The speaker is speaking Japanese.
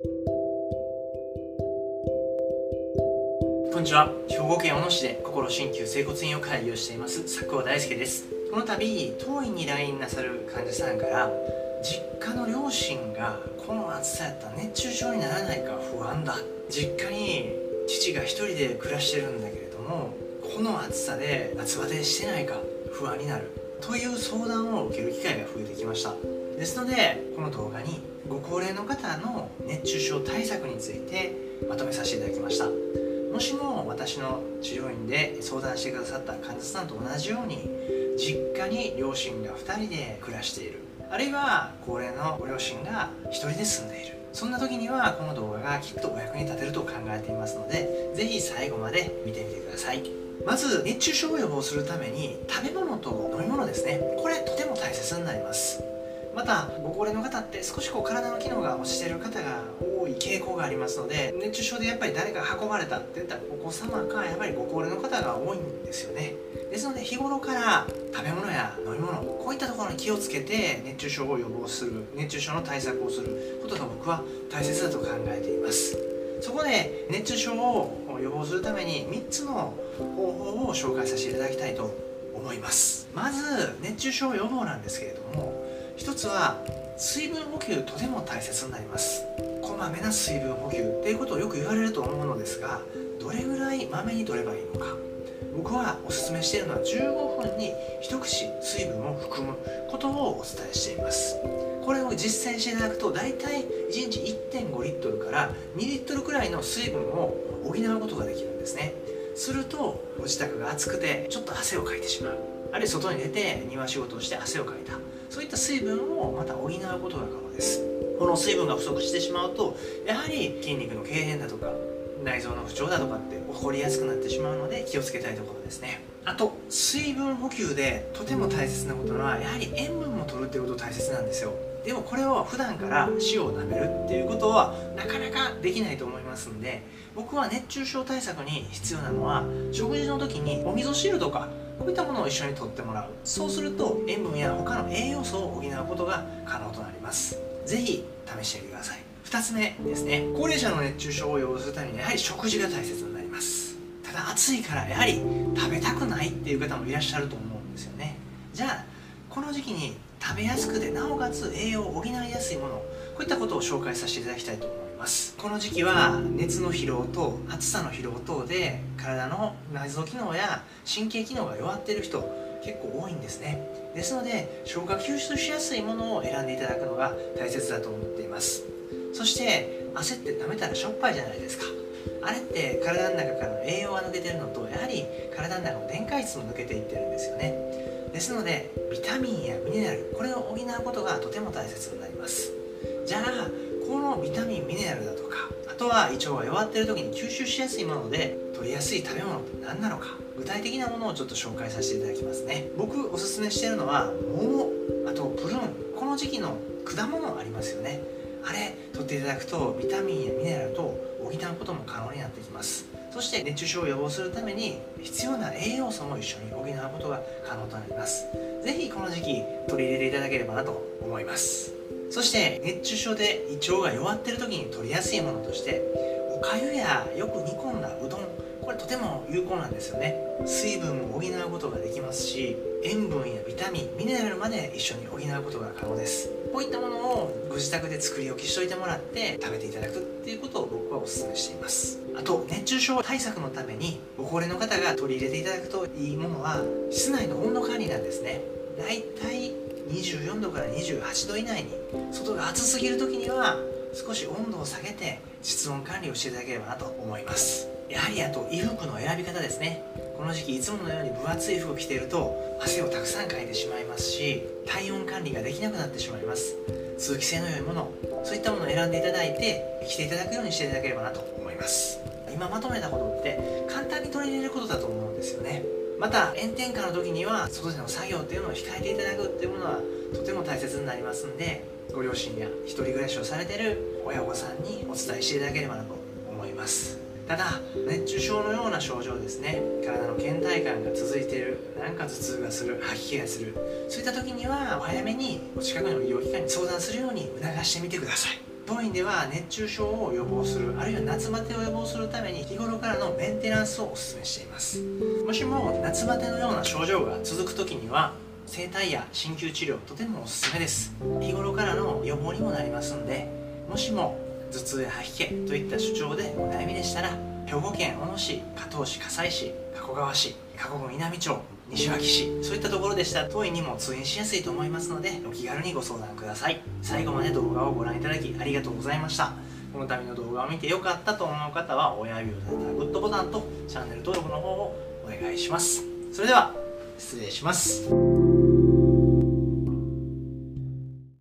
こんにちは。兵庫県小野市で心鍼灸整骨院を開業しています。佐久大輔です。この度当院に来院なさる患者さんから実家の両親がこの暑さやったら熱中症にならないか不安だ。実家に父が一人で暮らしてるんだけれどもこの暑さで夏バテしてないか不安になる。という相談を受ける機会が増えてきました。ですのでこの動画にご高齢の方の熱中症対策についてまとめさせていただきました。もしも私の治療院で相談してくださった患者さんと同じように実家に両親が2人で暮らしている。あるいは高齢のご両親が1人で住んでいる。そんな時にはこの動画がきっとお役に立てると考えていますので是非最後まで見てみてください。まず熱中症を予防するために食べ物と飲み物ですね。これとても大切になります。またご高齢の方って少しこう体の機能が落ちてる方が多い傾向がありますので熱中症でやっぱり誰か運ばれたって言ったらお子様かやっぱりご高齢の方が多いんですよね。ですので日頃から食べ物や飲み物こういったところに気をつけて熱中症を予防する熱中症の対策をすることが僕は大切だと考えています。そこで熱中症を予防するために3つの方法を紹介させていただきたいと思います。まず熱中症予防なんですけれども一つは水分補給とても大切になります。こまめな水分補給っていうことをよく言われると思うのですがどれぐらいまめに取ればいいのか。僕はおすすめしているのは15分に一口水分を含むことをお伝えしています。これを実践していただくと大体1日1.5リットルから2リットルくらいの水分を補うことができるんですね。するとご自宅が暑くてちょっと汗をかいてしまう。あるいは外に出て庭仕事をして汗をかいた。そういった水分をまた補うことが可能です。この水分が不足してしまうとやはり筋肉の痙攣だとか内臓の不調だとかって起こりやすくなってしまうので気をつけたいところですね。あと水分補給でとても大切なことはやはり塩分も取るっていうこと大切なんですよ。でもこれを普段から塩を舐めるっていうことはなかなかできないと思いますんで僕は熱中症対策に必要なのは食事の時にお味噌汁とかこういったものを一緒にとってもらう。そうすると塩分や他の栄養素を補うことが可能となります。是非試してみてください。2つ目ですね。高齢者の熱中症を予防するためにやはり食事が大切になります。ただ暑いからやはり食べたくないっていう方もいらっしゃると思うんですよね。じゃあこの時期に食べやすくてなおかつ栄養を補いやすいものこういったことを紹介させていただきたいと思います。この時期は熱の疲労と暑さの疲労等で体の内臓機能や神経機能が弱っている人結構多いんですね。ですので消化吸収しやすいものを選んでいただくのが大切だと思っています。そして汗って舐めたらしょっぱいじゃないですか。あれって体の中からの栄養が抜けてるのとやはり体の中の電解質も抜けていってるんですよね。ですのでビタミンやミネラルこれを補うことがとても大切になります。じゃあこのビタミンミネラルだとかあとは胃腸が弱ってる時に吸収しやすいもので取りやすい食べ物って何なのか具体的なものをちょっと紹介させていただきますね。僕おすすめしてるのは桃あとプルーン。この時期の果物ありますよね。あれ取っていただくとビタミンやミネラルと補うことも可能になってきます。そして熱中症を予防するために必要な栄養素も一緒に補うことが可能となります。是非この時期取り入れていただければなと思います。そして熱中症で胃腸が弱ってる時に取りやすいものとしておかゆやよく煮込んだうどんこれとても有効なんですよね。水分を補うことができますし塩分やビタミンミネラルまで一緒に補うことが可能です。こういったものをご自宅で作り置きしといてもらって食べていただくっていうことを僕はお勧めしています。あと熱中症対策のためにご高齢の方が取り入れていただくといいものは室内の温度管理なんですね。だいたい24度から28度以内に外が暑すぎる時には少し温度を下げて室温管理をしていただければなと思います。やはりあと衣服の選び方ですね。この時期いつものように分厚い服を着ていると汗をたくさんかいてしまいますし体温管理ができなくなってしまいます。通気性の良いものそういったものを選んでいただいて着ていただくようにしていただければなと思います。今まとめたことって簡単に取り入れることだと思うんですよね。また炎天下の時には外での作業っていうのを控えていただくっていうものはとても大切になりますんでご両親や一人暮らしをされてる親御さんにお伝えしていただければなと思います。ただ熱中症のような症状ですね体の倦怠感が続いているなんか頭痛がする吐き気がするそういった時にはお早めにお近くの医療機関に相談するように促してみてください。当院では熱中症を予防するあるいは夏バテを予防するために日頃からのメンテナンスをお勧めしています。もしも夏バテのような症状が続く時には整体や鍼灸治療とてもおすすめです。日頃からの予防にもなりますんでもしも頭痛や吐き気といった主張でお悩みでしたら兵庫県小野市加東市加西市加古川市加古郡南町西脇市そういったところでした。当院にも通院しやすいと思いますのでお気軽にご相談ください。最後まで動画をご覧いただきありがとうございました。この度の動画を見てよかったと思う方は親指を立てたグッドボタンとチャンネル登録の方をお願いします。それでは失礼します。